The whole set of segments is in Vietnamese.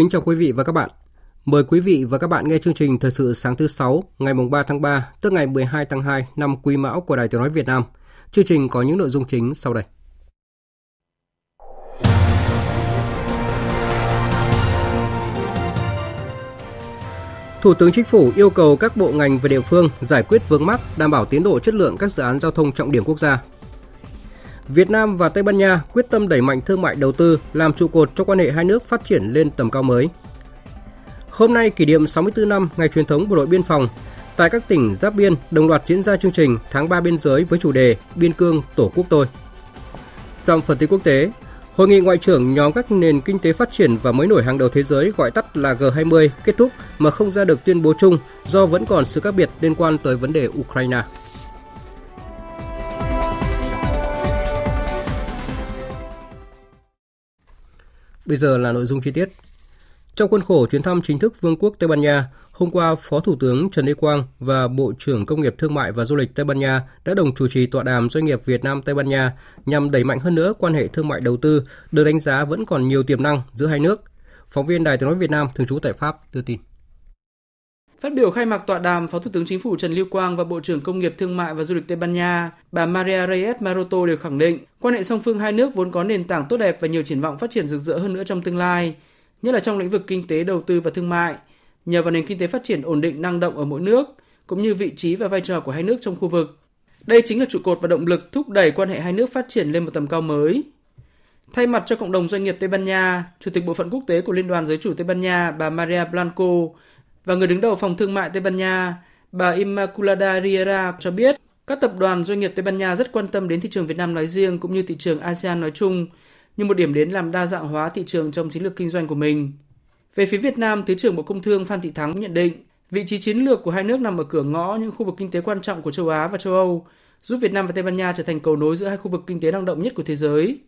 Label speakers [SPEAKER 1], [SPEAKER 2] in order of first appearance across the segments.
[SPEAKER 1] Kính chào quý vị và các bạn. Mời quý vị và các bạn nghe chương trình Thời sự sáng thứ 6 ngày 3 tháng 3 tức ngày 12 tháng 2 năm Quý Mão của Đài Tiếng Nói Việt Nam. Chương trình có những nội dung chính sau đây. Thủ tướng Chính phủ yêu cầu các bộ ngành và địa phương giải quyết vướng mắc, đảm bảo tiến độ chất lượng các dự án giao thông trọng điểm quốc gia. Việt Nam và Tây Ban Nha quyết tâm đẩy mạnh thương mại đầu tư, làm trụ cột cho quan hệ hai nước phát triển lên tầm cao mới. Hôm nay kỷ niệm 64 năm ngày truyền thống bộ đội biên phòng, tại các tỉnh giáp biên đồng loạt diễn ra chương trình tháng 3 biên giới với chủ đề Biên cương Tổ quốc tôi. Trong phần tin quốc tế, Hội nghị ngoại trưởng nhóm các nền kinh tế phát triển và mới nổi hàng đầu thế giới gọi tắt là G20 kết thúc mà không ra được tuyên bố chung do vẫn còn sự khác biệt liên quan tới vấn đề Ukraine. Bây giờ là nội dung chi tiết. Trong khuôn khổ chuyến thăm chính thức Vương quốc Tây Ban Nha, hôm qua Phó Thủ tướng Trần Lê Quang và Bộ trưởng Công nghiệp Thương mại và Du lịch Tây Ban Nha đã đồng chủ trì tọa đàm doanh nghiệp Việt Nam Tây Ban Nha nhằm đẩy mạnh hơn nữa quan hệ thương mại đầu tư, được đánh giá vẫn còn nhiều tiềm năng giữa hai nước. Phóng viên Đài Tiếng nói Việt Nam thường trú tại Pháp đưa tin.
[SPEAKER 2] Phát biểu khai mạc tọa đàm, Phó Thủ tướng Chính phủ Trần Lưu Quang và Bộ trưởng Công nghiệp Thương mại và Du lịch Tây Ban Nha, bà Maria Reyes Maroto đều khẳng định quan hệ song phương hai nước vốn có nền tảng tốt đẹp và nhiều triển vọng phát triển rực rỡ hơn nữa trong tương lai, nhất là trong lĩnh vực kinh tế, đầu tư và thương mại, nhờ vào nền kinh tế phát triển ổn định năng động ở mỗi nước, cũng như vị trí và vai trò của hai nước trong khu vực. Đây chính là trụ cột và động lực thúc đẩy quan hệ hai nước phát triển lên một tầm cao mới. Thay mặt cho cộng đồng doanh nghiệp Tây Ban Nha, Chủ tịch Bộ phận Quốc tế của Liên đoàn Giới chủ Tây Ban Nha, bà Maria Blanco và người đứng đầu phòng thương mại Tây Ban Nha, bà Immaculada Riera cho biết các tập đoàn doanh nghiệp Tây Ban Nha rất quan tâm đến thị trường Việt Nam nói riêng cũng như thị trường ASEAN nói chung như một điểm đến làm đa dạng hóa thị trường trong chiến lược kinh doanh của mình. Về phía Việt Nam, Thứ trưởng Bộ Công Thương Phan Thị Thắng nhận định vị trí chiến lược của hai nước nằm ở cửa ngõ những khu vực kinh tế quan trọng của châu Á và châu Âu, giúp Việt Nam và Tây Ban Nha trở thành cầu nối giữa hai khu vực kinh tế năng động nhất của thế giới.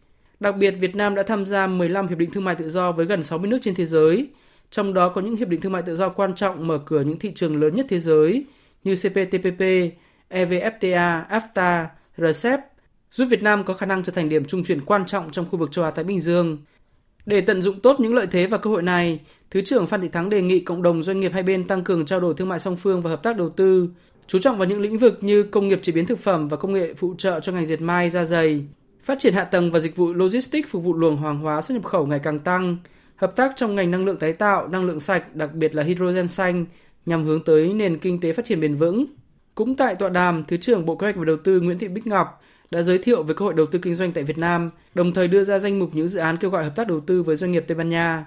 [SPEAKER 2] Đặc biệt, Việt Nam đã tham gia 15 hiệp định thương mại tự do với gần 60 nước trên thế giới, trong đó có những hiệp định thương mại tự do quan trọng mở cửa những thị trường lớn nhất thế giới như CPTPP, EVFTA, AFTA, RCEP, giúp Việt Nam có khả năng trở thành điểm trung chuyển quan trọng trong khu vực châu Á Thái Bình Dương. Để tận dụng tốt những lợi thế và cơ hội này, Thứ trưởng Phan Thị Thắng đề nghị cộng đồng doanh nghiệp hai bên tăng cường trao đổi thương mại song phương và hợp tác đầu tư, chú trọng vào những lĩnh vực như công nghiệp chế biến thực phẩm và công nghệ phụ trợ cho ngành dệt may, da dày, phát triển hạ tầng và dịch vụ logistics phục vụ luồng hàng hóa xuất nhập khẩu ngày càng tăng, hợp tác trong ngành năng lượng tái tạo, năng lượng sạch, đặc biệt là hydrogen xanh, nhằm hướng tới nền kinh tế phát triển bền vững. Cũng tại tọa đàm, Thứ trưởng Bộ Kế hoạch và Đầu tư Nguyễn Thị Bích Ngọc đã giới thiệu về cơ hội đầu tư kinh doanh tại Việt Nam, đồng thời đưa ra danh mục những dự án kêu gọi hợp tác đầu tư với doanh nghiệp Tây Ban Nha.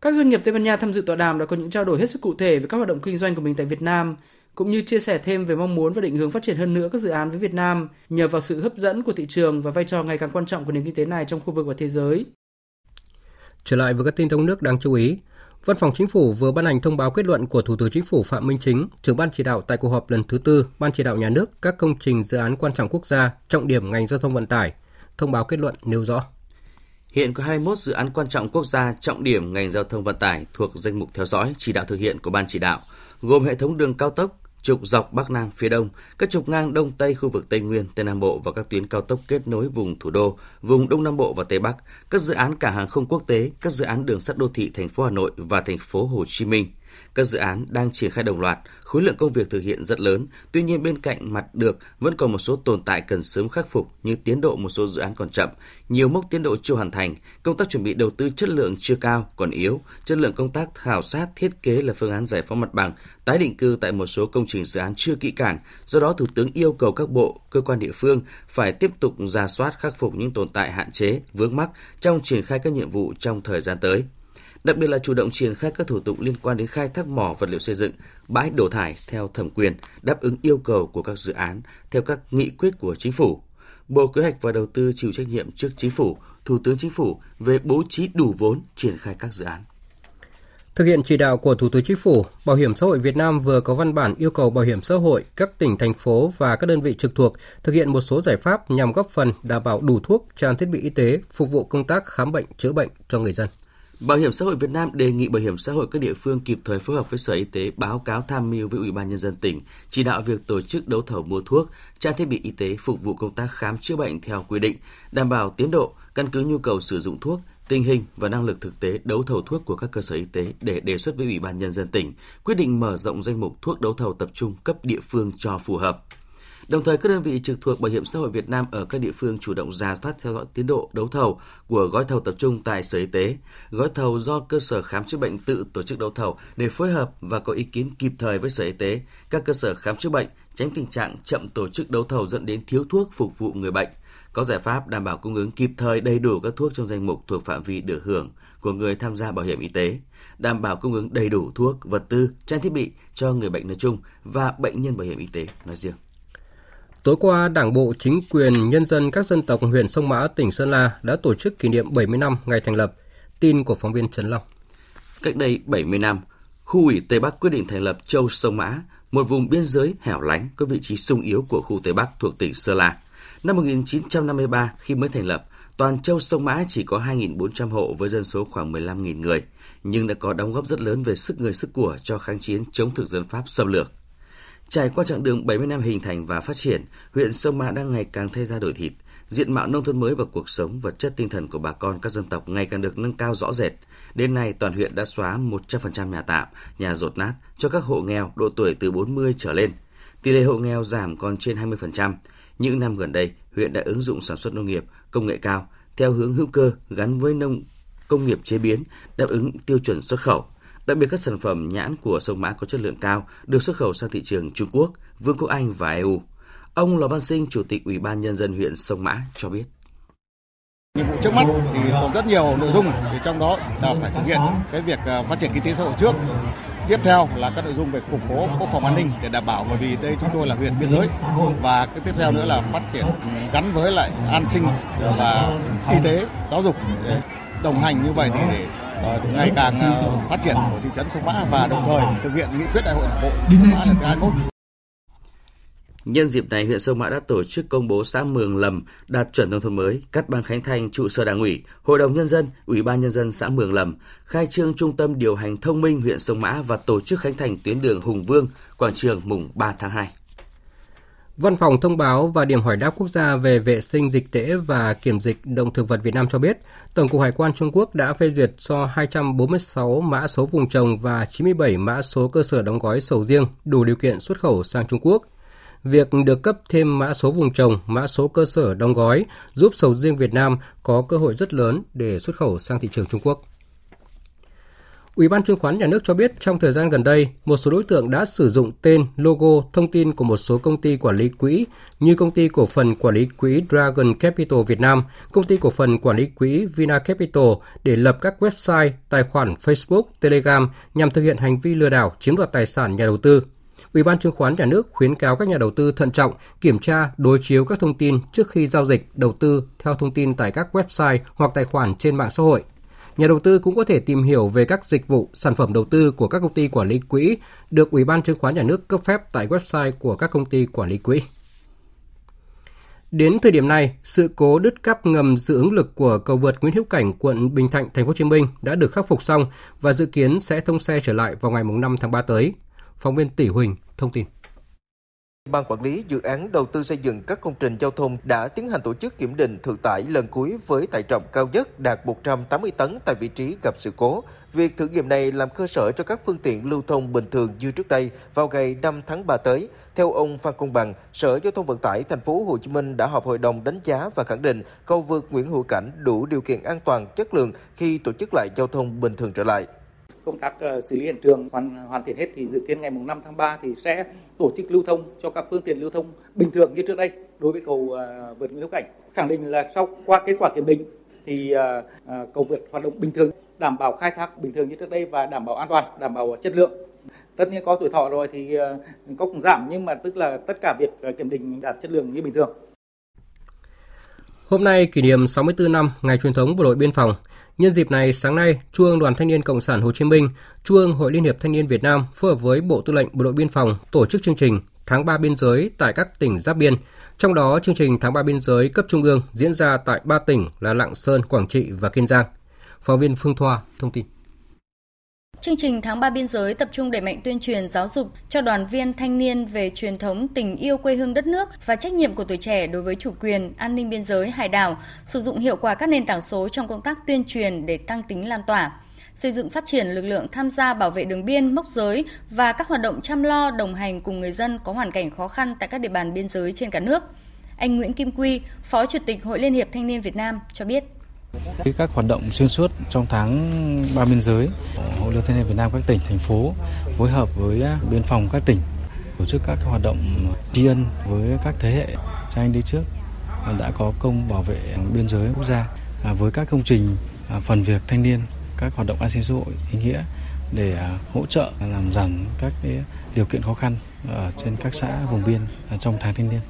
[SPEAKER 2] Các doanh nghiệp Tây Ban Nha tham dự tọa đàm đã có những trao đổi hết sức cụ thể về các hoạt động kinh doanh của mình tại Việt Nam, cũng như chia sẻ thêm về mong muốn và định hướng phát triển hơn nữa các dự án với Việt Nam nhờ vào sự hấp dẫn của thị trường và vai trò ngày càng quan trọng của nền kinh tế này trong khu vực và thế giới.
[SPEAKER 1] Trở lại với các tin trong nước đáng chú ý, Văn phòng Chính phủ vừa ban hành thông báo kết luận của Thủ tướng Chính phủ Phạm Minh Chính, trưởng ban chỉ đạo tại cuộc họp lần thứ tư Ban chỉ đạo nhà nước các công trình dự án quan trọng quốc gia, trọng điểm ngành giao thông vận tải. Thông báo kết luận nêu rõ.
[SPEAKER 3] Hiện có 21 dự án quan trọng quốc gia trọng điểm ngành giao thông vận tải thuộc danh mục theo dõi chỉ đạo thực hiện của Ban chỉ đạo, gồm hệ thống đường cao tốc, trục dọc Bắc Nam phía Đông, các trục ngang Đông Tây khu vực Tây Nguyên, Tây Nam Bộ và các tuyến cao tốc kết nối vùng thủ đô, vùng Đông Nam Bộ và Tây Bắc, các dự án cảng hàng không quốc tế, các dự án đường sắt đô thị thành phố Hà Nội và thành phố Hồ Chí Minh. Các dự án đang triển khai đồng loạt, khối lượng công việc thực hiện rất lớn, tuy nhiên bên cạnh mặt được vẫn còn một số tồn tại cần sớm khắc phục như tiến độ một số dự án còn chậm, nhiều mốc tiến độ chưa hoàn thành, công tác chuẩn bị đầu tư chất lượng chưa cao, còn yếu, chất lượng công tác khảo sát thiết kế là phương án giải phóng mặt bằng, tái định cư tại một số công trình dự án chưa kỹ càng. Do đó, Thủ tướng yêu cầu các bộ, cơ quan địa phương phải tiếp tục ra soát khắc phục những tồn tại hạn chế, vướng mắc trong triển khai các nhiệm vụ trong thời gian tới đặc biệt là chủ động triển khai các thủ tục liên quan đến khai thác mỏ vật liệu xây dựng, bãi đổ thải theo thẩm quyền, đáp ứng yêu cầu của các dự án theo các nghị quyết của chính phủ. Bộ Kế hoạch và Đầu tư chịu trách nhiệm trước chính phủ, Thủ tướng Chính phủ về bố trí đủ vốn triển khai các dự án.
[SPEAKER 1] Thực hiện chỉ đạo của Thủ tướng Chính phủ, Bảo hiểm xã hội Việt Nam vừa có văn bản yêu cầu Bảo hiểm xã hội, các tỉnh, thành phố và các đơn vị trực thuộc thực hiện một số giải pháp nhằm góp phần đảm bảo đủ thuốc, trang thiết bị y tế phục vụ công tác khám bệnh, chữa bệnh cho người dân.
[SPEAKER 3] Bảo hiểm xã hội Việt Nam đề nghị Bảo hiểm xã hội các địa phương kịp thời phối hợp với Sở Y tế báo cáo tham mưu với Ủy ban nhân dân tỉnh chỉ đạo việc tổ chức đấu thầu mua thuốc, trang thiết bị y tế phục vụ công tác khám chữa bệnh theo quy định, đảm bảo tiến độ, căn cứ nhu cầu sử dụng thuốc, tình hình và năng lực thực tế đấu thầu thuốc của các cơ sở y tế để đề xuất với Ủy ban nhân dân tỉnh quyết định mở rộng danh mục thuốc đấu thầu tập trung cấp địa phương cho phù hợp. Đồng thời, các đơn vị trực thuộc Bảo hiểm xã hội Việt Nam ở các địa phương chủ động ra soát theo dõi tiến độ đấu thầu của gói thầu tập trung tại Sở Y tế, gói thầu do cơ sở khám chữa bệnh tự tổ chức đấu thầu để phối hợp và có ý kiến kịp thời với Sở Y tế, các cơ sở khám chữa bệnh, tránh tình trạng chậm tổ chức đấu thầu dẫn đến thiếu thuốc phục vụ người bệnh. Có giải pháp đảm bảo cung ứng kịp thời đầy đủ các thuốc trong danh mục thuộc phạm vi được hưởng của người tham gia bảo hiểm y tế, đảm bảo cung ứng đầy đủ thuốc, vật tư, trang thiết bị cho người bệnh nói chung và bệnh nhân bảo hiểm y tế nói riêng.
[SPEAKER 1] Tối qua, Đảng bộ, chính quyền, nhân dân các dân tộc huyện Sông Mã, tỉnh Sơn La đã tổ chức kỷ niệm 70 năm ngày thành lập. Tin của phóng viên Trần Long.
[SPEAKER 3] Cách đây 70 năm, khu ủy Tây Bắc quyết định thành lập Châu Sông Mã, một vùng biên giới hẻo lánh có vị trí sung yếu của khu Tây Bắc thuộc tỉnh Sơn La. Năm 1953, khi mới thành lập, toàn châu Sông Mã chỉ có 2.400 hộ với dân số khoảng 15.000 người, nhưng đã có đóng góp rất lớn về sức người sức của cho kháng chiến chống thực dân Pháp xâm lược. Trải qua chặng đường 70 năm hình thành và phát triển, huyện Sông Mã đang ngày càng thay ra đổi thịt. Diện mạo nông thôn mới và cuộc sống vật chất tinh thần của bà con các dân tộc ngày càng được nâng cao rõ rệt. Đến nay, toàn huyện đã xóa 100% nhà tạm, nhà rột nát cho các hộ nghèo độ tuổi từ 40 trở lên. Tỷ lệ hộ nghèo giảm còn trên 20%. Những năm gần đây, huyện đã ứng dụng sản xuất nông nghiệp, công nghệ cao theo hướng hữu cơ gắn với nông công nghiệp chế biến, đáp ứng tiêu chuẩn xuất khẩu. Đặc biệt các sản phẩm nhãn của sông Mã có chất lượng cao được xuất khẩu sang thị trường Trung Quốc, Vương quốc Anh và EU. Ông Lò Văn Sinh, Chủ tịch Ủy ban Nhân dân huyện Sông Mã cho biết.
[SPEAKER 4] Nhiệm vụ trước mắt thì còn rất nhiều nội dung, thì trong đó là phải thực hiện cái việc à, phát triển kinh tế xã hội trước. Tiếp theo là các nội dung về củng cố quốc phòng an ninh để đảm bảo bởi vì đây chúng tôi là huyện biên giới và cái tiếp theo nữa là phát triển gắn với lại an sinh và y tế, giáo dục để đồng hành như vậy thì để ngày càng uh, phát triển của thị trấn Sông Mã và đồng thời thực hiện nghị quyết đại hội đảng bộ Sông Mã lần thứ 21.
[SPEAKER 3] Nhân dịp này, huyện Sông Mã đã tổ chức công bố xã Mường Lầm đạt chuẩn nông thôn mới, cắt băng khánh thành trụ sở đảng ủy, hội đồng nhân dân, ủy ban nhân dân xã Mường Lầm, khai trương trung tâm điều hành thông minh huyện Sông Mã và tổ chức khánh thành tuyến đường Hùng Vương, quảng trường mùng 3 tháng 2.
[SPEAKER 1] Văn phòng thông báo và điểm hỏi đáp quốc gia về vệ sinh dịch tễ và kiểm dịch động thực vật Việt Nam cho biết, Tổng cục Hải quan Trung Quốc đã phê duyệt cho 246 mã số vùng trồng và 97 mã số cơ sở đóng gói sầu riêng đủ điều kiện xuất khẩu sang Trung Quốc. Việc được cấp thêm mã số vùng trồng, mã số cơ sở đóng gói giúp sầu riêng Việt Nam có cơ hội rất lớn để xuất khẩu sang thị trường Trung Quốc. Ủy ban chứng khoán nhà nước cho biết trong thời gian gần đây, một số đối tượng đã sử dụng tên, logo, thông tin của một số công ty quản lý quỹ như công ty cổ phần quản lý quỹ Dragon Capital Việt Nam, công ty cổ phần quản lý quỹ Vina Capital để lập các website, tài khoản Facebook, Telegram nhằm thực hiện hành vi lừa đảo chiếm đoạt tài sản nhà đầu tư. Ủy ban chứng khoán nhà nước khuyến cáo các nhà đầu tư thận trọng, kiểm tra, đối chiếu các thông tin trước khi giao dịch, đầu tư theo thông tin tại các website hoặc tài khoản trên mạng xã hội nhà đầu tư cũng có thể tìm hiểu về các dịch vụ, sản phẩm đầu tư của các công ty quản lý quỹ được Ủy ban chứng khoán nhà nước cấp phép tại website của các công ty quản lý quỹ. Đến thời điểm này, sự cố đứt cáp ngầm dự ứng lực của cầu vượt Nguyễn Hữu Cảnh, quận Bình Thạnh, thành phố Hồ Chí Minh đã được khắc phục xong và dự kiến sẽ thông xe trở lại vào ngày 5 tháng 3 tới. Phóng viên Tỷ Huỳnh thông tin.
[SPEAKER 5] Ban quản lý dự án đầu tư xây dựng các công trình giao thông đã tiến hành tổ chức kiểm định thử tải lần cuối với tải trọng cao nhất đạt 180 tấn tại vị trí gặp sự cố. Việc thử nghiệm này làm cơ sở cho các phương tiện lưu thông bình thường như trước đây vào ngày 5 tháng 3 tới. Theo ông Phan Công Bằng, Sở Giao thông Vận tải thành phố Hồ Chí Minh đã họp hội đồng đánh giá và khẳng định cầu vượt Nguyễn Hữu Cảnh đủ điều kiện an toàn, chất lượng khi tổ chức lại giao thông bình thường trở lại
[SPEAKER 6] công tác ờ, xử lý hiện trường hoàn hoàn thiện hết thì dự kiến ngày mùng 5 tháng 3 thì sẽ tổ chức lưu thông cho các phương tiện lưu thông bình thường như trước đây đối với cầu ờ, vượt Nguyễn Hữu Cảnh. Khẳng định là sau qua kết quả kiểm định thì ờ, cầu vượt hoạt động bình thường, đảm bảo khai thác bình thường như trước đây và đảm bảo an toàn, đảm bảo chất lượng. Tất nhiên có tuổi thọ rồi thì có cũng giảm nhưng mà tức là tất cả việc kiểm định đạt chất lượng như bình thường.
[SPEAKER 1] Hôm nay kỷ niệm 64 năm ngày truyền thống bộ đội biên phòng. Nhân dịp này, sáng nay, Trung ương Đoàn Thanh niên Cộng sản Hồ Chí Minh, Trung ương Hội Liên hiệp Thanh niên Việt Nam phối hợp với Bộ Tư lệnh Bộ đội Biên phòng tổ chức chương trình Tháng 3 biên giới tại các tỉnh giáp biên. Trong đó, chương trình Tháng 3 biên giới cấp trung ương diễn ra tại ba tỉnh là Lạng Sơn, Quảng Trị và Kiên Giang. Phóng viên Phương Thoa thông tin.
[SPEAKER 7] Chương trình tháng 3 biên giới tập trung đẩy mạnh tuyên truyền giáo dục cho đoàn viên thanh niên về truyền thống tình yêu quê hương đất nước và trách nhiệm của tuổi trẻ đối với chủ quyền, an ninh biên giới, hải đảo, sử dụng hiệu quả các nền tảng số trong công tác tuyên truyền để tăng tính lan tỏa xây dựng phát triển lực lượng tham gia bảo vệ đường biên, mốc giới và các hoạt động chăm lo đồng hành cùng người dân có hoàn cảnh khó khăn tại các địa bàn biên giới trên cả nước. Anh Nguyễn Kim Quy, Phó Chủ tịch Hội Liên hiệp Thanh niên Việt Nam cho biết.
[SPEAKER 8] Các hoạt động xuyên suốt trong tháng ba biên giới, Hội Liên thanh niên Việt Nam các tỉnh, thành phố phối hợp với à, biên phòng các tỉnh tổ chức các hoạt động tri ân với các thế hệ cha anh đi trước à, đã có công bảo vệ biên giới quốc gia à, với các công trình phần việc thanh niên, các hoạt động an sinh xã hội ý nghĩa để hỗ trợ làm giảm các điều kiện khó khăn ở trên các xã vùng biên trong tháng thanh niên.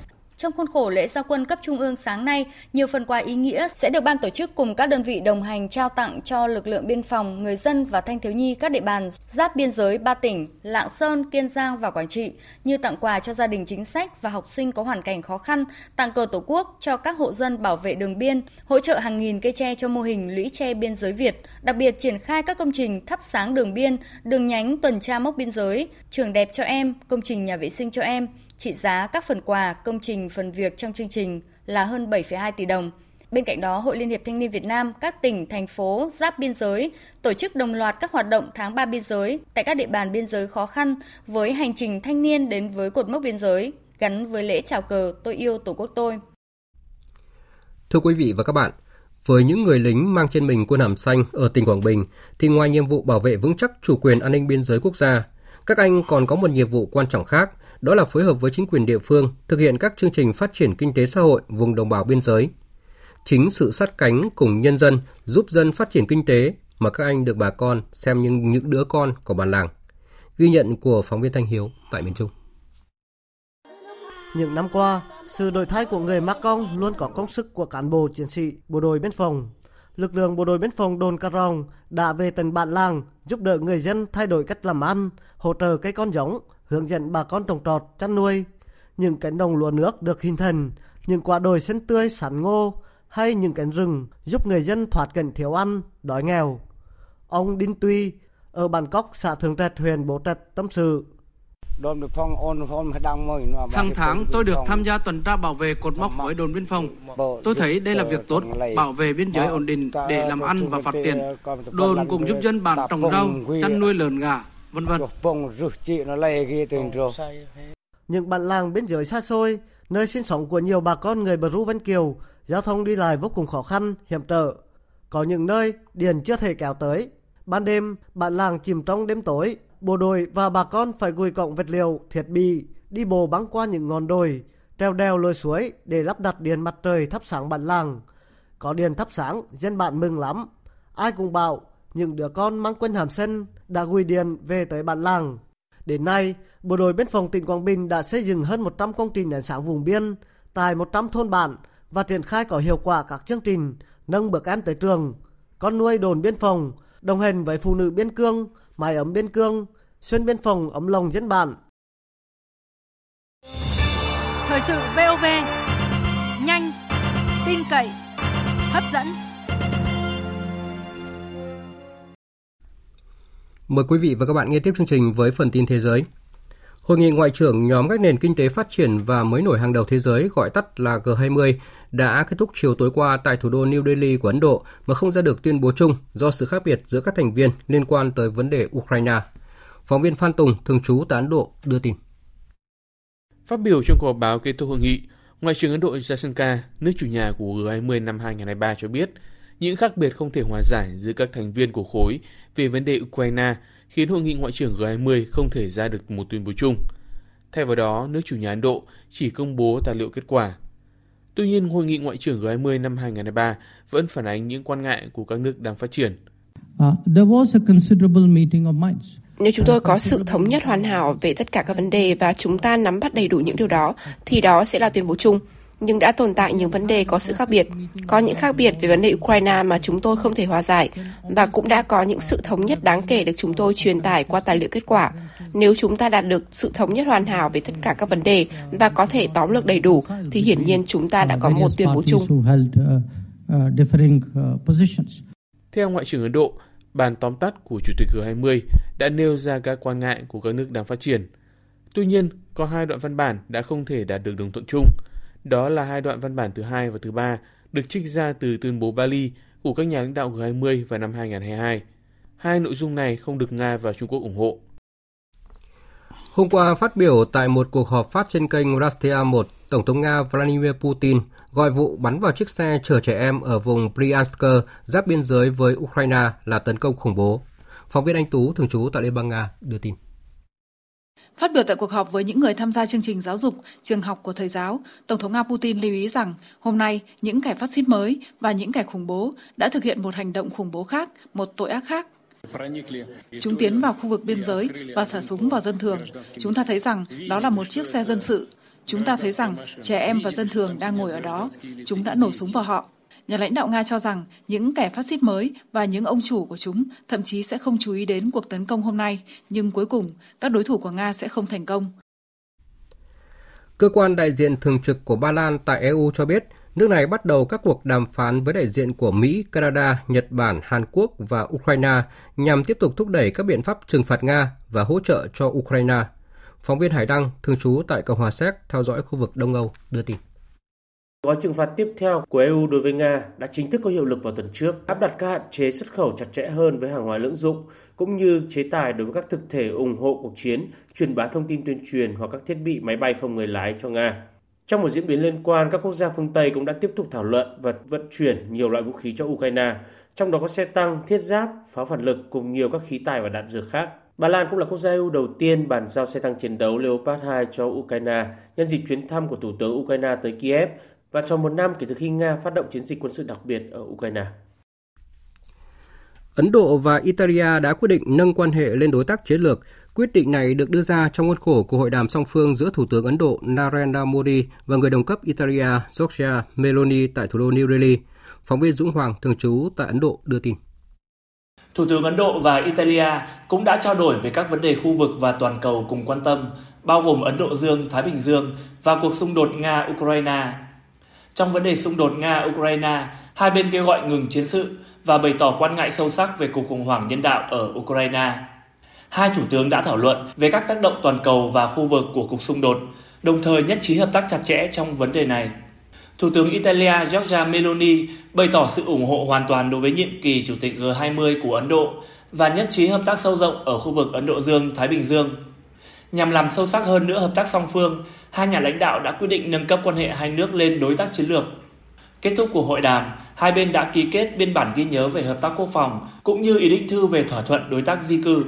[SPEAKER 7] Trong khuôn khổ lễ gia quân cấp trung ương sáng nay, nhiều phần quà ý nghĩa sẽ được ban tổ chức cùng các đơn vị đồng hành trao tặng cho lực lượng biên phòng, người dân và thanh thiếu nhi các địa bàn giáp biên giới ba tỉnh Lạng Sơn, Kiên Giang và Quảng Trị, như tặng quà cho gia đình chính sách và học sinh có hoàn cảnh khó khăn, tặng cờ Tổ quốc cho các hộ dân bảo vệ đường biên, hỗ trợ hàng nghìn cây tre cho mô hình lũy tre biên giới Việt, đặc biệt triển khai các công trình thắp sáng đường biên, đường nhánh tuần tra mốc biên giới, trường đẹp cho em, công trình nhà vệ sinh cho em, Trị giá các phần quà, công trình, phần việc trong chương trình là hơn 7,2 tỷ đồng. Bên cạnh đó, Hội Liên hiệp Thanh niên Việt Nam, các tỉnh, thành phố, giáp biên giới tổ chức đồng loạt các hoạt động tháng 3 biên giới tại các địa bàn biên giới khó khăn với hành trình thanh niên đến với cột mốc biên giới gắn với lễ chào cờ Tôi yêu Tổ quốc tôi.
[SPEAKER 1] Thưa quý vị và các bạn, với những người lính mang trên mình quân hàm xanh ở tỉnh Quảng Bình thì ngoài nhiệm vụ bảo vệ vững chắc chủ quyền an ninh biên giới quốc gia, các anh còn có một nhiệm vụ quan trọng khác – đó là phối hợp với chính quyền địa phương thực hiện các chương trình phát triển kinh tế xã hội vùng đồng bào biên giới. Chính sự sát cánh cùng nhân dân giúp dân phát triển kinh tế mà các anh được bà con xem như những đứa con của bản làng. Ghi nhận của phóng viên Thanh Hiếu tại miền Trung.
[SPEAKER 9] Những năm qua, sự đổi thay của người Mắc Công luôn có công sức của cán bộ chiến sĩ bộ đội biên phòng. Lực lượng bộ đội biên phòng đồn Cà Rồng đã về tận bản làng giúp đỡ người dân thay đổi cách làm ăn, hỗ trợ cây con giống, hướng dẫn bà con trồng trọt, chăn nuôi. Những cánh đồng lúa nước được hình thành, những quả đồi xanh tươi sản ngô hay những cánh rừng giúp người dân thoát cảnh thiếu ăn, đói nghèo. Ông Đinh Tuy ở bản Cốc, xã Thường Trạch, huyện Bố Trạch tâm sự.
[SPEAKER 10] Hàng tháng tôi được tham gia tuần tra bảo vệ cột mốc với đồn biên phòng. Tôi thấy đây là việc tốt, bảo vệ biên giới ổn định để làm ăn và phát triển. Đồn cũng giúp dân bản trồng rau, chăn nuôi lợn gà, vân vân.
[SPEAKER 9] Những bản làng biên giới xa xôi, nơi sinh sống của nhiều bà con người Bờ Ru Vân Kiều, giao thông đi lại vô cùng khó khăn, hiểm trở. Có những nơi điện chưa thể kéo tới. Ban đêm, bản làng chìm trong đêm tối, bộ đội và bà con phải gùi cọng vật liệu, thiết bị, đi bộ băng qua những ngọn đồi, treo đèo lội suối để lắp đặt điện mặt trời thắp sáng bản làng. Có điện thắp sáng, dân bạn mừng lắm. Ai cũng bảo những đứa con mang quân hàm sân đã gửi điện về tới bản làng. Đến nay, Bộ đội Biên phòng tỉnh Quảng Bình đã xây dựng hơn 100 công trình ánh sáng vùng biên tại 100 thôn bản và triển khai có hiệu quả các chương trình nâng bước em tới trường, con nuôi đồn biên phòng, đồng hành với phụ nữ biên cương, mái ấm biên cương, xuân biên phòng ấm lòng dân bản.
[SPEAKER 11] Thời sự VOV, nhanh, tin cậy, hấp dẫn.
[SPEAKER 1] Mời quý vị và các bạn nghe tiếp chương trình với phần tin thế giới. Hội nghị ngoại trưởng nhóm các nền kinh tế phát triển và mới nổi hàng đầu thế giới gọi tắt là G20 đã kết thúc chiều tối qua tại thủ đô New Delhi của Ấn Độ mà không ra được tuyên bố chung do sự khác biệt giữa các thành viên liên quan tới vấn đề Ukraine. Phóng viên Phan Tùng, thường trú tại Ấn Độ, đưa tin.
[SPEAKER 12] Phát biểu trong cuộc họp báo kết thúc hội nghị, Ngoại trưởng Ấn Độ Jaishankar, nước chủ nhà của G20 năm 2023 cho biết, những khác biệt không thể hòa giải giữa các thành viên của khối về vấn đề Ukraine khiến hội nghị ngoại trưởng G20 không thể ra được một tuyên bố chung. Thay vào đó, nước chủ nhà Ấn Độ chỉ công bố tài liệu kết quả. Tuy nhiên, hội nghị ngoại trưởng G20 năm 2023 vẫn phản ánh những quan ngại của các nước đang phát triển. Uh, there was a considerable
[SPEAKER 13] meeting of minds. Nếu chúng tôi có sự thống nhất hoàn hảo về tất cả các vấn đề và chúng ta nắm bắt đầy đủ những điều đó, thì đó sẽ là tuyên bố chung. Nhưng đã tồn tại những vấn đề có sự khác biệt. Có những khác biệt về vấn đề Ukraine mà chúng tôi không thể hòa giải, và cũng đã có những sự thống nhất đáng kể được chúng tôi truyền tải qua tài liệu kết quả. Nếu chúng ta đạt được sự thống nhất hoàn hảo về tất cả các vấn đề và có thể tóm lược đầy đủ, thì hiển nhiên chúng ta đã có một tuyên bố chung.
[SPEAKER 12] Theo Ngoại trưởng Ấn Độ, Bàn tóm tắt của Chủ tịch G20 đã nêu ra các quan ngại của các nước đang phát triển. Tuy nhiên, có hai đoạn văn bản đã không thể đạt được đồng thuận chung. Đó là hai đoạn văn bản thứ hai và thứ ba được trích ra từ tuyên bố Bali của các nhà lãnh đạo G20 vào năm 2022. Hai nội dung này không được Nga và Trung Quốc ủng hộ.
[SPEAKER 1] Hôm qua phát biểu tại một cuộc họp phát trên kênh Rastia 1, Tổng thống Nga Vladimir Putin gọi vụ bắn vào chiếc xe chở trẻ em ở vùng Bryansk giáp biên giới với Ukraine là tấn công khủng bố. Phóng viên Anh Tú, thường trú tại Liên bang Nga, đưa tin.
[SPEAKER 14] Phát biểu tại cuộc họp với những người tham gia chương trình giáo dục, trường học của Thời giáo, Tổng thống Nga Putin lưu ý rằng hôm nay những kẻ phát xít mới và những kẻ khủng bố đã thực hiện một hành động khủng bố khác, một tội ác khác. Chúng tiến vào khu vực biên giới và xả súng vào dân thường. Chúng ta thấy rằng đó là một chiếc xe dân sự, Chúng ta thấy rằng trẻ em và dân thường đang ngồi ở đó. Chúng đã nổ súng vào họ. Nhà lãnh đạo Nga cho rằng những kẻ phát xít mới và những ông chủ của chúng thậm chí sẽ không chú ý đến cuộc tấn công hôm nay, nhưng cuối cùng các đối thủ của Nga sẽ không thành công.
[SPEAKER 1] Cơ quan đại diện thường trực của Ba Lan tại EU cho biết nước này bắt đầu các cuộc đàm phán với đại diện của Mỹ, Canada, Nhật Bản, Hàn Quốc và Ukraine nhằm tiếp tục thúc đẩy các biện pháp trừng phạt Nga và hỗ trợ cho Ukraine. Phóng viên Hải Đăng, thường trú tại Cộng hòa Séc, theo dõi khu vực Đông Âu, đưa tin.
[SPEAKER 15] Gói trừng phạt tiếp theo của EU đối với Nga đã chính thức có hiệu lực vào tuần trước, áp đặt các hạn chế xuất khẩu chặt chẽ hơn với hàng hóa lưỡng dụng, cũng như chế tài đối với các thực thể ủng hộ cuộc chiến, truyền bá thông tin tuyên truyền hoặc các thiết bị máy bay không người lái cho Nga. Trong một diễn biến liên quan, các quốc gia phương Tây cũng đã tiếp tục thảo luận và vận chuyển nhiều loại vũ khí cho Ukraine, trong đó có xe tăng, thiết giáp, pháo phản lực cùng nhiều các khí tài và đạn dược khác. Ba Lan cũng là quốc gia EU đầu tiên bàn giao xe tăng chiến đấu Leopard 2 cho Ukraine nhân dịp chuyến thăm của Thủ tướng Ukraine tới Kiev và trong một năm kể từ khi Nga phát động chiến dịch quân sự đặc biệt ở Ukraine.
[SPEAKER 1] Ấn Độ và Italia đã quyết định nâng quan hệ lên đối tác chiến lược. Quyết định này được đưa ra trong khuôn khổ của hội đàm song phương giữa Thủ tướng Ấn Độ Narendra Modi và người đồng cấp Italia Giorgia Meloni tại thủ đô New Delhi. Phóng viên Dũng Hoàng, thường trú tại Ấn Độ, đưa tin.
[SPEAKER 16] Thủ tướng Ấn Độ và Italia cũng đã trao đổi về các vấn đề khu vực và toàn cầu cùng quan tâm, bao gồm Ấn Độ Dương, Thái Bình Dương và cuộc xung đột Nga-Ukraine. Trong vấn đề xung đột Nga-Ukraine, hai bên kêu gọi ngừng chiến sự và bày tỏ quan ngại sâu sắc về cuộc khủng hoảng nhân đạo ở Ukraine. Hai thủ tướng đã thảo luận về các tác động toàn cầu và khu vực của cuộc xung đột, đồng thời nhất trí hợp tác chặt chẽ trong vấn đề này. Thủ tướng Italia Giorgia Meloni bày tỏ sự ủng hộ hoàn toàn đối với nhiệm kỳ Chủ tịch G20 của Ấn Độ và nhất trí hợp tác sâu rộng ở khu vực Ấn Độ Dương-Thái Bình Dương. Nhằm làm sâu sắc hơn nữa hợp tác song phương, hai nhà lãnh đạo đã quyết định nâng cấp quan hệ hai nước lên đối tác chiến lược. Kết thúc cuộc hội đàm, hai bên đã ký kết biên bản ghi nhớ về hợp tác quốc phòng cũng như ý định thư về thỏa thuận đối tác di cư.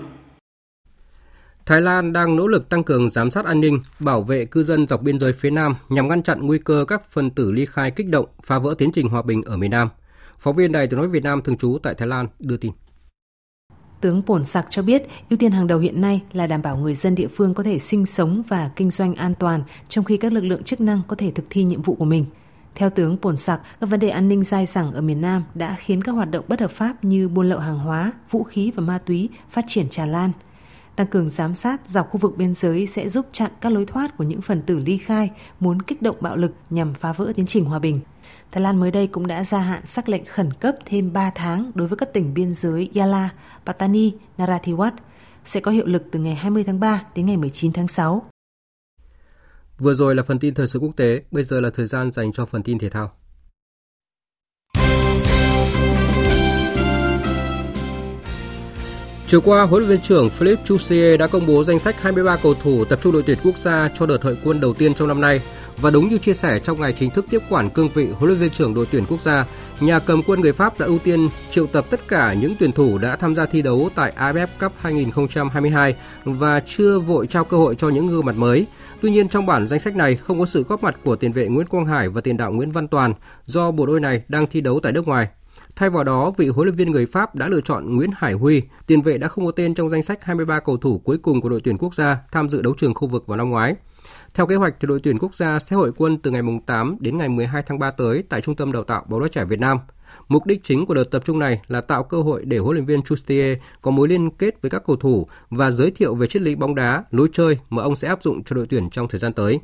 [SPEAKER 1] Thái Lan đang nỗ lực tăng cường giám sát an ninh, bảo vệ cư dân dọc biên giới phía Nam nhằm ngăn chặn nguy cơ các phần tử ly khai kích động, phá vỡ tiến trình hòa bình ở miền Nam. Phóng viên Đài tiếng nói Việt Nam thường trú tại Thái Lan đưa tin.
[SPEAKER 17] Tướng Bổn Sạc cho biết ưu tiên hàng đầu hiện nay là đảm bảo người dân địa phương có thể sinh sống và kinh doanh an toàn trong khi các lực lượng chức năng có thể thực thi nhiệm vụ của mình. Theo tướng Bổn Sạc, các vấn đề an ninh dai dẳng ở miền Nam đã khiến các hoạt động bất hợp pháp như buôn lậu hàng hóa, vũ khí và ma túy phát triển tràn lan – Tăng cường giám sát dọc khu vực biên giới sẽ giúp chặn các lối thoát của những phần tử ly khai muốn kích động bạo lực nhằm phá vỡ tiến trình hòa bình. Thái Lan mới đây cũng đã gia hạn sắc lệnh khẩn cấp thêm 3 tháng đối với các tỉnh biên giới Yala, Pattani, Narathiwat. sẽ có hiệu lực từ ngày 20 tháng 3 đến ngày 19 tháng 6.
[SPEAKER 1] Vừa rồi là phần tin thời sự quốc tế, bây giờ là thời gian dành cho phần tin thể thao. Chiều qua, huấn luyện viên trưởng Philippe Chusier đã công bố danh sách 23 cầu thủ tập trung đội tuyển quốc gia cho đợt hội quân đầu tiên trong năm nay. Và đúng như chia sẻ trong ngày chính thức tiếp quản cương vị huấn luyện viên trưởng đội tuyển quốc gia, nhà cầm quân người Pháp đã ưu tiên triệu tập tất cả những tuyển thủ đã tham gia thi đấu tại AFF Cup 2022 và chưa vội trao cơ hội cho những gương mặt mới. Tuy nhiên trong bản danh sách này không có sự góp mặt của tiền vệ Nguyễn Quang Hải và tiền đạo Nguyễn Văn Toàn do bộ đôi này đang thi đấu tại nước ngoài. Thay vào đó, vị huấn luyện viên người Pháp đã lựa chọn Nguyễn Hải Huy, tiền vệ đã không có tên trong danh sách 23 cầu thủ cuối cùng của đội tuyển quốc gia tham dự đấu trường khu vực vào năm ngoái. Theo kế hoạch, thì đội tuyển quốc gia sẽ hội quân từ ngày 8 đến ngày 12 tháng 3 tới tại Trung tâm Đào tạo bóng đá trẻ Việt Nam. Mục đích chính của đợt tập trung này là tạo cơ hội để huấn luyện viên Chustier có mối liên kết với các cầu thủ và giới thiệu về triết lý bóng đá, lối chơi mà ông sẽ áp dụng cho đội tuyển trong thời gian tới.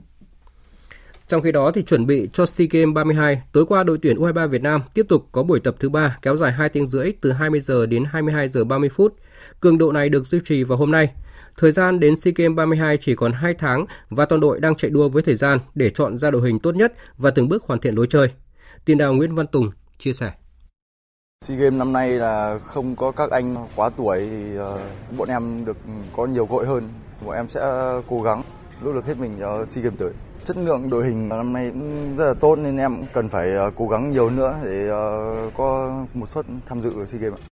[SPEAKER 1] Trong khi đó thì chuẩn bị cho SEA Games 32, tối qua đội tuyển U23 Việt Nam tiếp tục có buổi tập thứ ba kéo dài 2 tiếng rưỡi từ 20 giờ đến 22 giờ 30 phút. Cường độ này được duy trì vào hôm nay. Thời gian đến SEA Games 32 chỉ còn 2 tháng và toàn đội đang chạy đua với thời gian để chọn ra đội hình tốt nhất và từng bước hoàn thiện lối chơi. Tiền đạo Nguyễn Văn Tùng chia sẻ.
[SPEAKER 18] SEA Games năm nay là không có các anh quá tuổi thì ờ, bọn em được có nhiều cơ hội hơn. Bọn em sẽ ờ, cố gắng nỗ lực hết mình cho SEA Games tới. Chất lượng đội hình năm nay cũng rất là tốt nên em cần phải ờ, cố gắng nhiều nữa để có một suất tham dự SEA Games.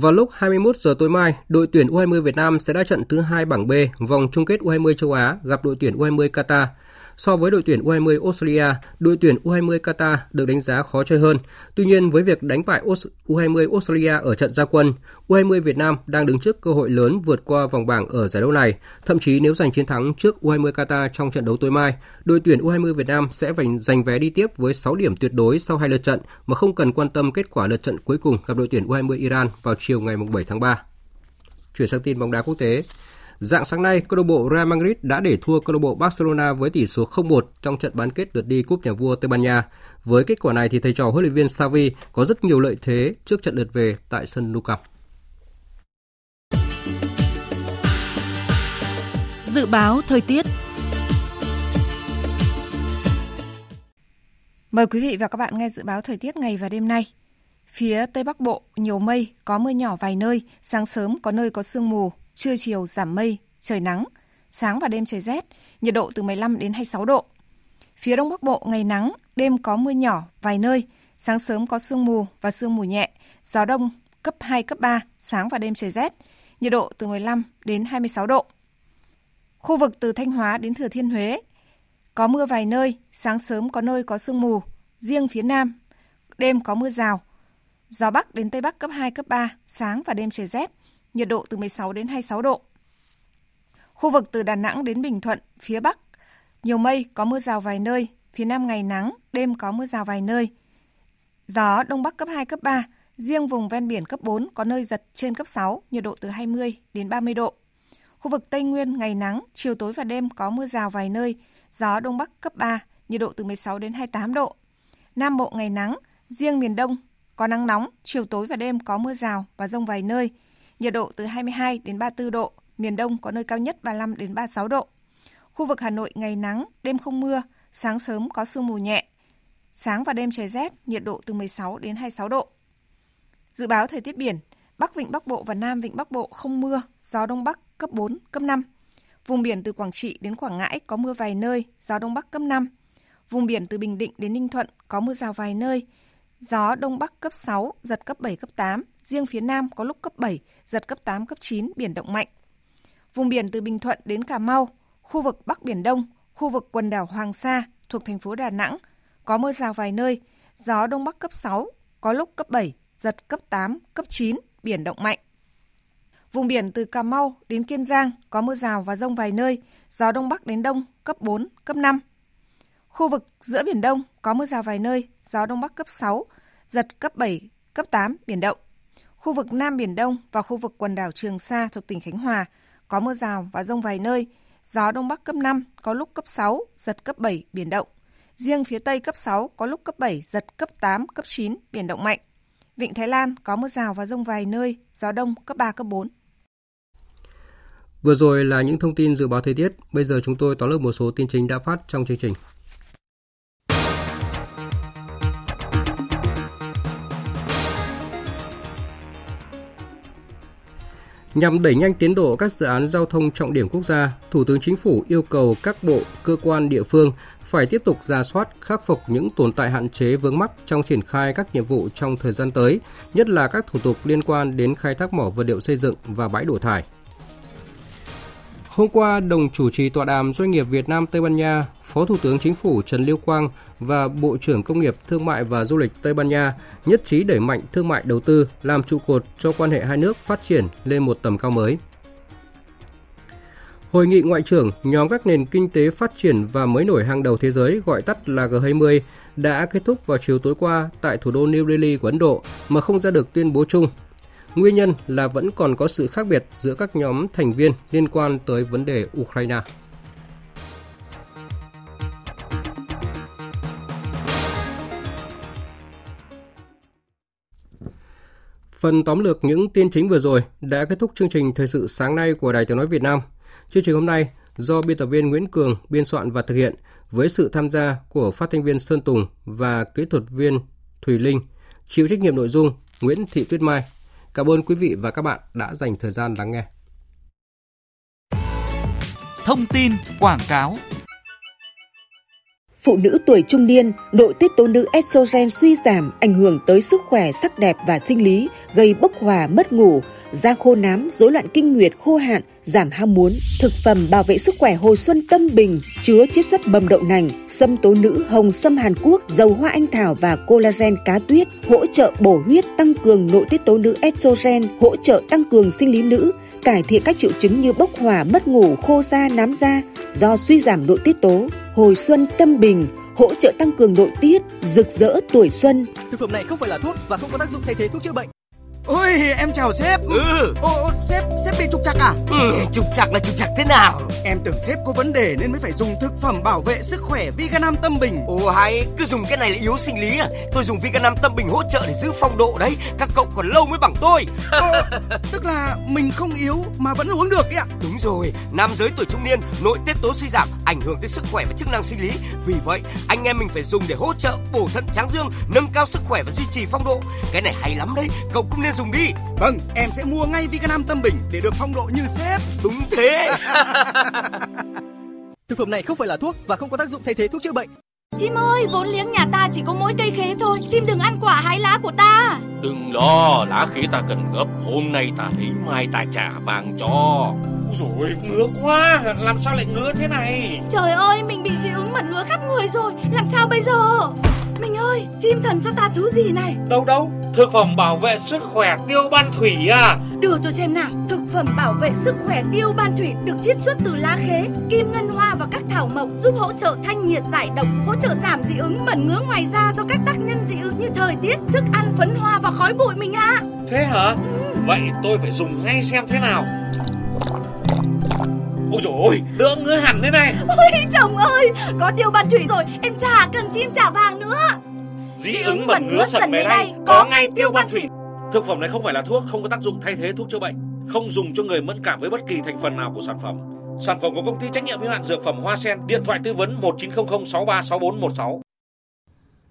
[SPEAKER 1] Vào lúc 21 giờ tối mai, đội tuyển U20 Việt Nam sẽ đá trận thứ hai bảng B vòng chung kết U20 châu Á gặp đội tuyển U20 Qatar. So với đội tuyển U20 Australia, đội tuyển U20 Qatar được đánh giá khó chơi hơn. Tuy nhiên với việc đánh bại U20 Australia ở trận gia quân, U20 Việt Nam đang đứng trước cơ hội lớn vượt qua vòng bảng ở giải đấu này. Thậm chí nếu giành chiến thắng trước U20 Qatar trong trận đấu tối mai, đội tuyển U20 Việt Nam sẽ giành vé đi tiếp với 6 điểm tuyệt đối sau hai lượt trận mà không cần quan tâm kết quả lượt trận cuối cùng gặp đội tuyển U20 Iran vào chiều ngày 7 tháng 3. Chuyển sang tin bóng đá quốc tế, Dạng sáng nay, câu lạc bộ Real Madrid đã để thua câu lạc bộ Barcelona với tỷ số 0-1 trong trận bán kết lượt đi cúp nhà vua Tây Ban Nha. Với kết quả này thì thầy trò huấn luyện viên Xavi có rất nhiều lợi thế trước trận lượt về tại sân Nou Camp.
[SPEAKER 11] Dự báo thời tiết
[SPEAKER 13] Mời quý vị và các bạn nghe dự báo thời tiết ngày và đêm nay. Phía Tây Bắc Bộ, nhiều mây, có mưa nhỏ vài nơi, sáng sớm có nơi có sương mù, trưa chiều giảm mây, trời nắng, sáng và đêm trời rét, nhiệt độ từ 15 đến 26 độ. Phía Đông Bắc Bộ ngày nắng, đêm có mưa nhỏ vài nơi, sáng sớm có sương mù và sương mù nhẹ, gió đông cấp 2, cấp 3, sáng và đêm trời rét, nhiệt độ từ 15 đến 26 độ. Khu vực từ Thanh Hóa đến Thừa Thiên Huế, có mưa vài nơi, sáng sớm có nơi có sương mù, riêng phía Nam, đêm có mưa rào, gió Bắc đến Tây Bắc cấp 2, cấp 3, sáng và đêm trời rét, nhiệt độ từ 16 đến 26 độ. Khu vực từ Đà Nẵng đến Bình Thuận, phía Bắc, nhiều mây, có mưa rào vài nơi, phía Nam ngày nắng, đêm có mưa rào vài nơi. Gió Đông Bắc cấp 2, cấp 3, riêng vùng ven biển cấp 4 có nơi giật trên cấp 6, nhiệt độ từ 20 đến 30 độ. Khu vực Tây Nguyên ngày nắng, chiều tối và đêm có mưa rào vài nơi, gió Đông Bắc cấp 3, nhiệt độ từ 16 đến 28 độ. Nam Bộ ngày nắng, riêng miền Đông có nắng nóng, chiều tối và đêm có mưa rào và rông vài nơi, nhiệt độ từ 22 đến 34 độ, miền Đông có nơi cao nhất 35 đến 36 độ. Khu vực Hà Nội ngày nắng, đêm không mưa, sáng sớm có sương mù nhẹ. Sáng và đêm trời rét, nhiệt độ từ 16 đến 26 độ. Dự báo thời tiết biển, Bắc Vịnh Bắc Bộ và Nam Vịnh Bắc Bộ không mưa, gió Đông Bắc cấp 4, cấp 5. Vùng biển từ Quảng Trị đến Quảng Ngãi có mưa vài nơi, gió Đông Bắc cấp 5. Vùng biển từ Bình Định đến Ninh Thuận có mưa rào vài nơi, gió Đông Bắc cấp 6, giật cấp 7, cấp 8, riêng phía Nam có lúc cấp 7, giật cấp 8, cấp 9, biển động mạnh. Vùng biển từ Bình Thuận đến Cà Mau, khu vực Bắc Biển Đông, khu vực quần đảo Hoàng Sa thuộc thành phố Đà Nẵng, có mưa rào vài nơi, gió Đông Bắc cấp 6, có lúc cấp 7, giật cấp 8, cấp 9, biển động mạnh. Vùng biển từ Cà Mau đến Kiên Giang có mưa rào và rông vài nơi, gió Đông Bắc đến Đông cấp 4, cấp 5. Khu vực giữa Biển Đông có mưa rào vài nơi, gió Đông Bắc cấp 6, giật cấp 7, cấp 8, biển động. Khu vực Nam Biển Đông và khu vực quần đảo Trường Sa thuộc tỉnh Khánh Hòa có mưa rào và rông vài nơi, gió Đông Bắc cấp 5, có lúc cấp 6, giật cấp 7, biển động. Riêng phía Tây cấp 6, có lúc cấp 7, giật cấp 8, cấp 9, biển động mạnh. Vịnh Thái Lan có mưa rào và rông vài nơi, gió Đông cấp 3, cấp 4.
[SPEAKER 1] Vừa rồi là những thông tin dự báo thời tiết, bây giờ chúng tôi tóm lược một số tin chính đã phát trong chương trình. Nhằm đẩy nhanh tiến độ các dự án giao thông trọng điểm quốc gia, Thủ tướng Chính phủ yêu cầu các bộ, cơ quan địa phương phải tiếp tục ra soát, khắc phục những tồn tại hạn chế vướng mắc trong triển khai các nhiệm vụ trong thời gian tới, nhất là các thủ tục liên quan đến khai thác mỏ vật liệu xây dựng và bãi đổ thải. Hôm qua, đồng chủ trì tọa đàm doanh nghiệp Việt Nam Tây Ban Nha, Phó Thủ tướng Chính phủ Trần Lưu Quang và Bộ trưởng Công nghiệp Thương mại và Du lịch Tây Ban Nha nhất trí đẩy mạnh thương mại đầu tư làm trụ cột cho quan hệ hai nước phát triển lên một tầm cao mới. Hội nghị ngoại trưởng nhóm các nền kinh tế phát triển và mới nổi hàng đầu thế giới gọi tắt là G20 đã kết thúc vào chiều tối qua tại thủ đô New Delhi của Ấn Độ mà không ra được tuyên bố chung Nguyên nhân là vẫn còn có sự khác biệt giữa các nhóm thành viên liên quan tới vấn đề Ukraine. Phần tóm lược những tin chính vừa rồi đã kết thúc chương trình thời sự sáng nay của Đài Tiếng nói Việt Nam. Chương trình hôm nay do biên tập viên Nguyễn Cường biên soạn và thực hiện với sự tham gia của phát thanh viên Sơn Tùng và kỹ thuật viên Thùy Linh, chịu trách nhiệm nội dung Nguyễn Thị Tuyết Mai. Cảm ơn quý vị và các bạn đã dành thời gian lắng nghe.
[SPEAKER 11] Thông tin quảng cáo
[SPEAKER 19] Phụ nữ tuổi trung niên, nội tiết tố nữ estrogen suy giảm ảnh hưởng tới sức khỏe, sắc đẹp và sinh lý, gây bốc hỏa, mất ngủ, da khô nám, rối loạn kinh nguyệt, khô hạn, giảm ham muốn, thực phẩm bảo vệ sức khỏe hồi xuân tâm bình, chứa chiết xuất bầm đậu nành, sâm tố nữ, hồng sâm Hàn Quốc, dầu hoa anh thảo và collagen cá tuyết, hỗ trợ bổ huyết, tăng cường nội tiết tố nữ estrogen, hỗ trợ tăng cường sinh lý nữ, cải thiện các triệu chứng như bốc hỏa, mất ngủ, khô da, nám da do suy giảm nội tiết tố, hồi xuân tâm bình, hỗ trợ tăng cường nội tiết, rực rỡ tuổi xuân.
[SPEAKER 20] Thực phẩm này không phải là thuốc và không có tác dụng thay thế thuốc chữa bệnh.
[SPEAKER 21] Ôi em chào sếp.
[SPEAKER 20] Ừ.
[SPEAKER 21] Ô, ô sếp, sếp bị trục trặc à?
[SPEAKER 20] Ừ trục trặc là trục trặc thế nào?
[SPEAKER 21] Em tưởng sếp có vấn đề nên mới phải dùng thực phẩm bảo vệ sức khỏe Viganam Tâm Bình.
[SPEAKER 20] Ồ hay, cứ dùng cái này là yếu sinh lý à? Tôi dùng Viganam Tâm Bình hỗ trợ để giữ phong độ đấy. Các cậu còn lâu mới bằng tôi.
[SPEAKER 21] Ờ, Tức là mình không yếu mà vẫn uống được ấy ạ.
[SPEAKER 20] Đúng rồi, nam giới tuổi trung niên nội tiết tố suy giảm ảnh hưởng tới sức khỏe và chức năng sinh lý. Vì vậy anh em mình phải dùng để hỗ trợ bổ thận tráng dương Nâng cao sức khỏe và duy trì phong độ. Cái này hay lắm đấy, cậu cũng nên dùng đi.
[SPEAKER 21] Vâng, em sẽ mua ngay Viganam Tâm Bình để được phong độ như sếp.
[SPEAKER 20] Đúng thế. Thực phẩm này không phải là thuốc và không có tác dụng thay thế thuốc chữa bệnh.
[SPEAKER 22] Chim ơi, vốn liếng nhà ta chỉ có mỗi cây khế thôi. Chim đừng ăn quả hái lá của ta.
[SPEAKER 23] Đừng lo, lá khế ta cần gấp. Hôm nay ta lấy mai ta trả vàng cho.
[SPEAKER 24] Rồi ngứa quá, làm sao lại ngứa thế này?
[SPEAKER 22] Trời ơi, mình bị dị ứng mà ngứa khắp người rồi. Làm sao bây giờ? Mình ơi, chim thần cho ta thứ gì này?
[SPEAKER 24] Đâu đâu, thực phẩm bảo vệ sức khỏe tiêu ban thủy à?
[SPEAKER 22] Đưa tôi xem nào. Thực phẩm bảo vệ sức khỏe tiêu ban thủy Được chiết xuất từ lá khế, kim ngân hoa và các thảo mộc Giúp hỗ trợ thanh nhiệt giải độc Hỗ trợ giảm dị ứng mẩn ngứa ngoài da Do các tác nhân dị ứng như thời tiết, thức ăn, phấn hoa và khói bụi mình ạ. À.
[SPEAKER 24] Thế hả? Vậy tôi phải dùng ngay xem thế nào? Ôi dồi ôi, đỡ ngứa hẳn thế này.
[SPEAKER 22] Ôi chồng ơi, có tiêu ban thủy rồi Em chả cần chim chả vàng nữa
[SPEAKER 24] Dị ứng mẩn ngứa sần mề đay Có ngay tiêu ban thủy. Thực phẩm này không phải là thuốc, không có tác dụng thay thế thuốc chữa bệnh Không dùng cho người mẫn cảm với bất kỳ thành phần nào của sản phẩm. Sản phẩm của công ty trách nhiệm hữu hạn dược phẩm Hoa Sen Điện thoại tư vấn 1900 636416